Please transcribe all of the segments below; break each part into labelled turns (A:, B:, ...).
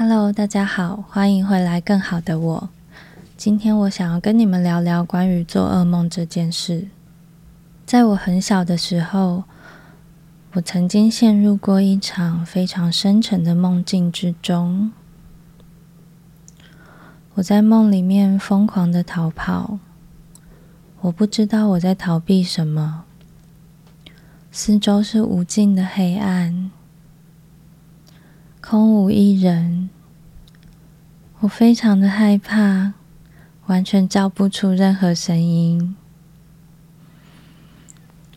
A: Hello，大家好，欢迎回来。更好的我，今天我想要跟你们聊聊关于做噩梦这件事。在我很小的时候，我曾经陷入过一场非常深沉的梦境之中。我在梦里面疯狂的逃跑，我不知道我在逃避什么，四周是无尽的黑暗。空无一人，我非常的害怕，完全叫不出任何声音。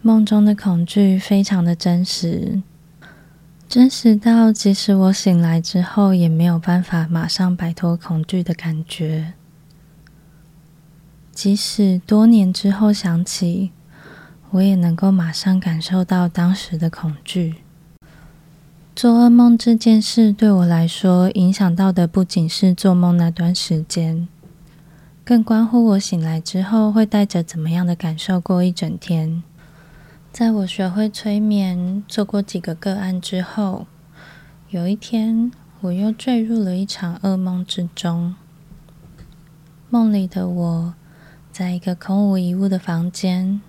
A: 梦中的恐惧非常的真实，真实到即使我醒来之后，也没有办法马上摆脱恐惧的感觉。即使多年之后想起，我也能够马上感受到当时的恐惧。做噩梦这件事对我来说，影响到的不仅是做梦那段时间，更关乎我醒来之后会带着怎么样的感受过一整天。在我学会催眠、做过几个个案之后，有一天我又坠入了一场噩梦之中。梦里的我，在一个空无一物的房间，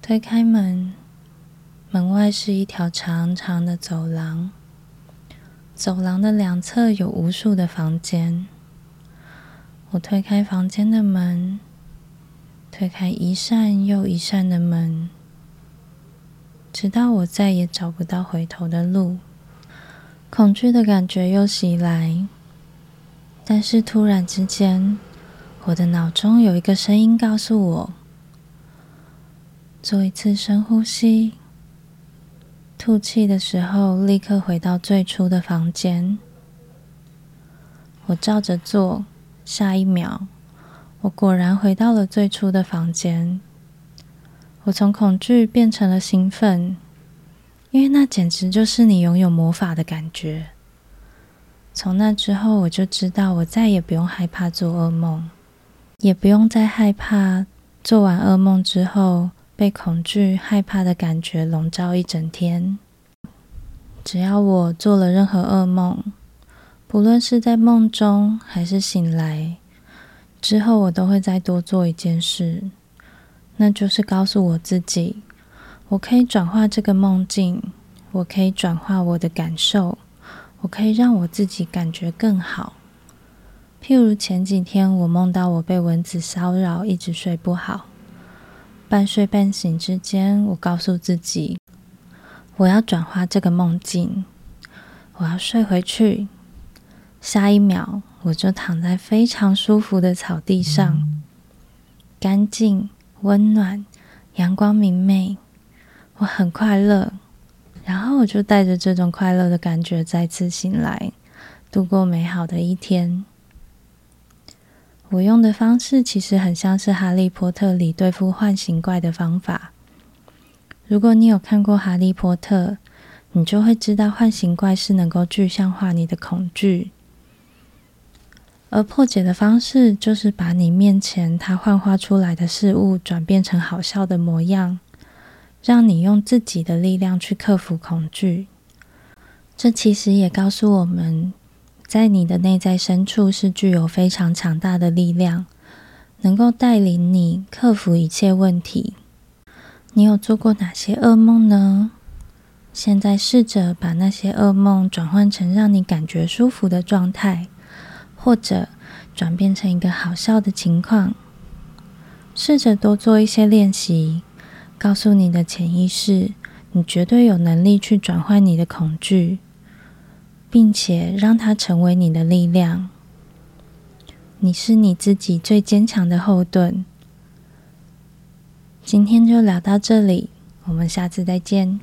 A: 推开门。门外是一条长长的走廊，走廊的两侧有无数的房间。我推开房间的门，推开一扇又一扇的门，直到我再也找不到回头的路。恐惧的感觉又袭来，但是突然之间，我的脑中有一个声音告诉我：做一次深呼吸。吐气的时候，立刻回到最初的房间。我照着做，下一秒，我果然回到了最初的房间。我从恐惧变成了兴奋，因为那简直就是你拥有魔法的感觉。从那之后，我就知道我再也不用害怕做噩梦，也不用再害怕做完噩梦之后。被恐惧、害怕的感觉笼罩一整天。只要我做了任何噩梦，不论是在梦中还是醒来之后，我都会再多做一件事，那就是告诉我自己：我可以转化这个梦境，我可以转化我的感受，我可以让我自己感觉更好。譬如前几天，我梦到我被蚊子骚扰，一直睡不好。半睡半醒之间，我告诉自己，我要转化这个梦境，我要睡回去。下一秒，我就躺在非常舒服的草地上，干净、温暖、阳光明媚，我很快乐。然后，我就带着这种快乐的感觉再次醒来，度过美好的一天。我用的方式其实很像是《哈利波特》里对付幻形怪的方法。如果你有看过《哈利波特》，你就会知道幻形怪是能够具象化你的恐惧，而破解的方式就是把你面前它幻化出来的事物转变成好笑的模样，让你用自己的力量去克服恐惧。这其实也告诉我们。在你的内在深处是具有非常强大的力量，能够带领你克服一切问题。你有做过哪些噩梦呢？现在试着把那些噩梦转换成让你感觉舒服的状态，或者转变成一个好笑的情况。试着多做一些练习，告诉你的潜意识，你绝对有能力去转换你的恐惧。并且让它成为你的力量。你是你自己最坚强的后盾。今天就聊到这里，我们下次再见。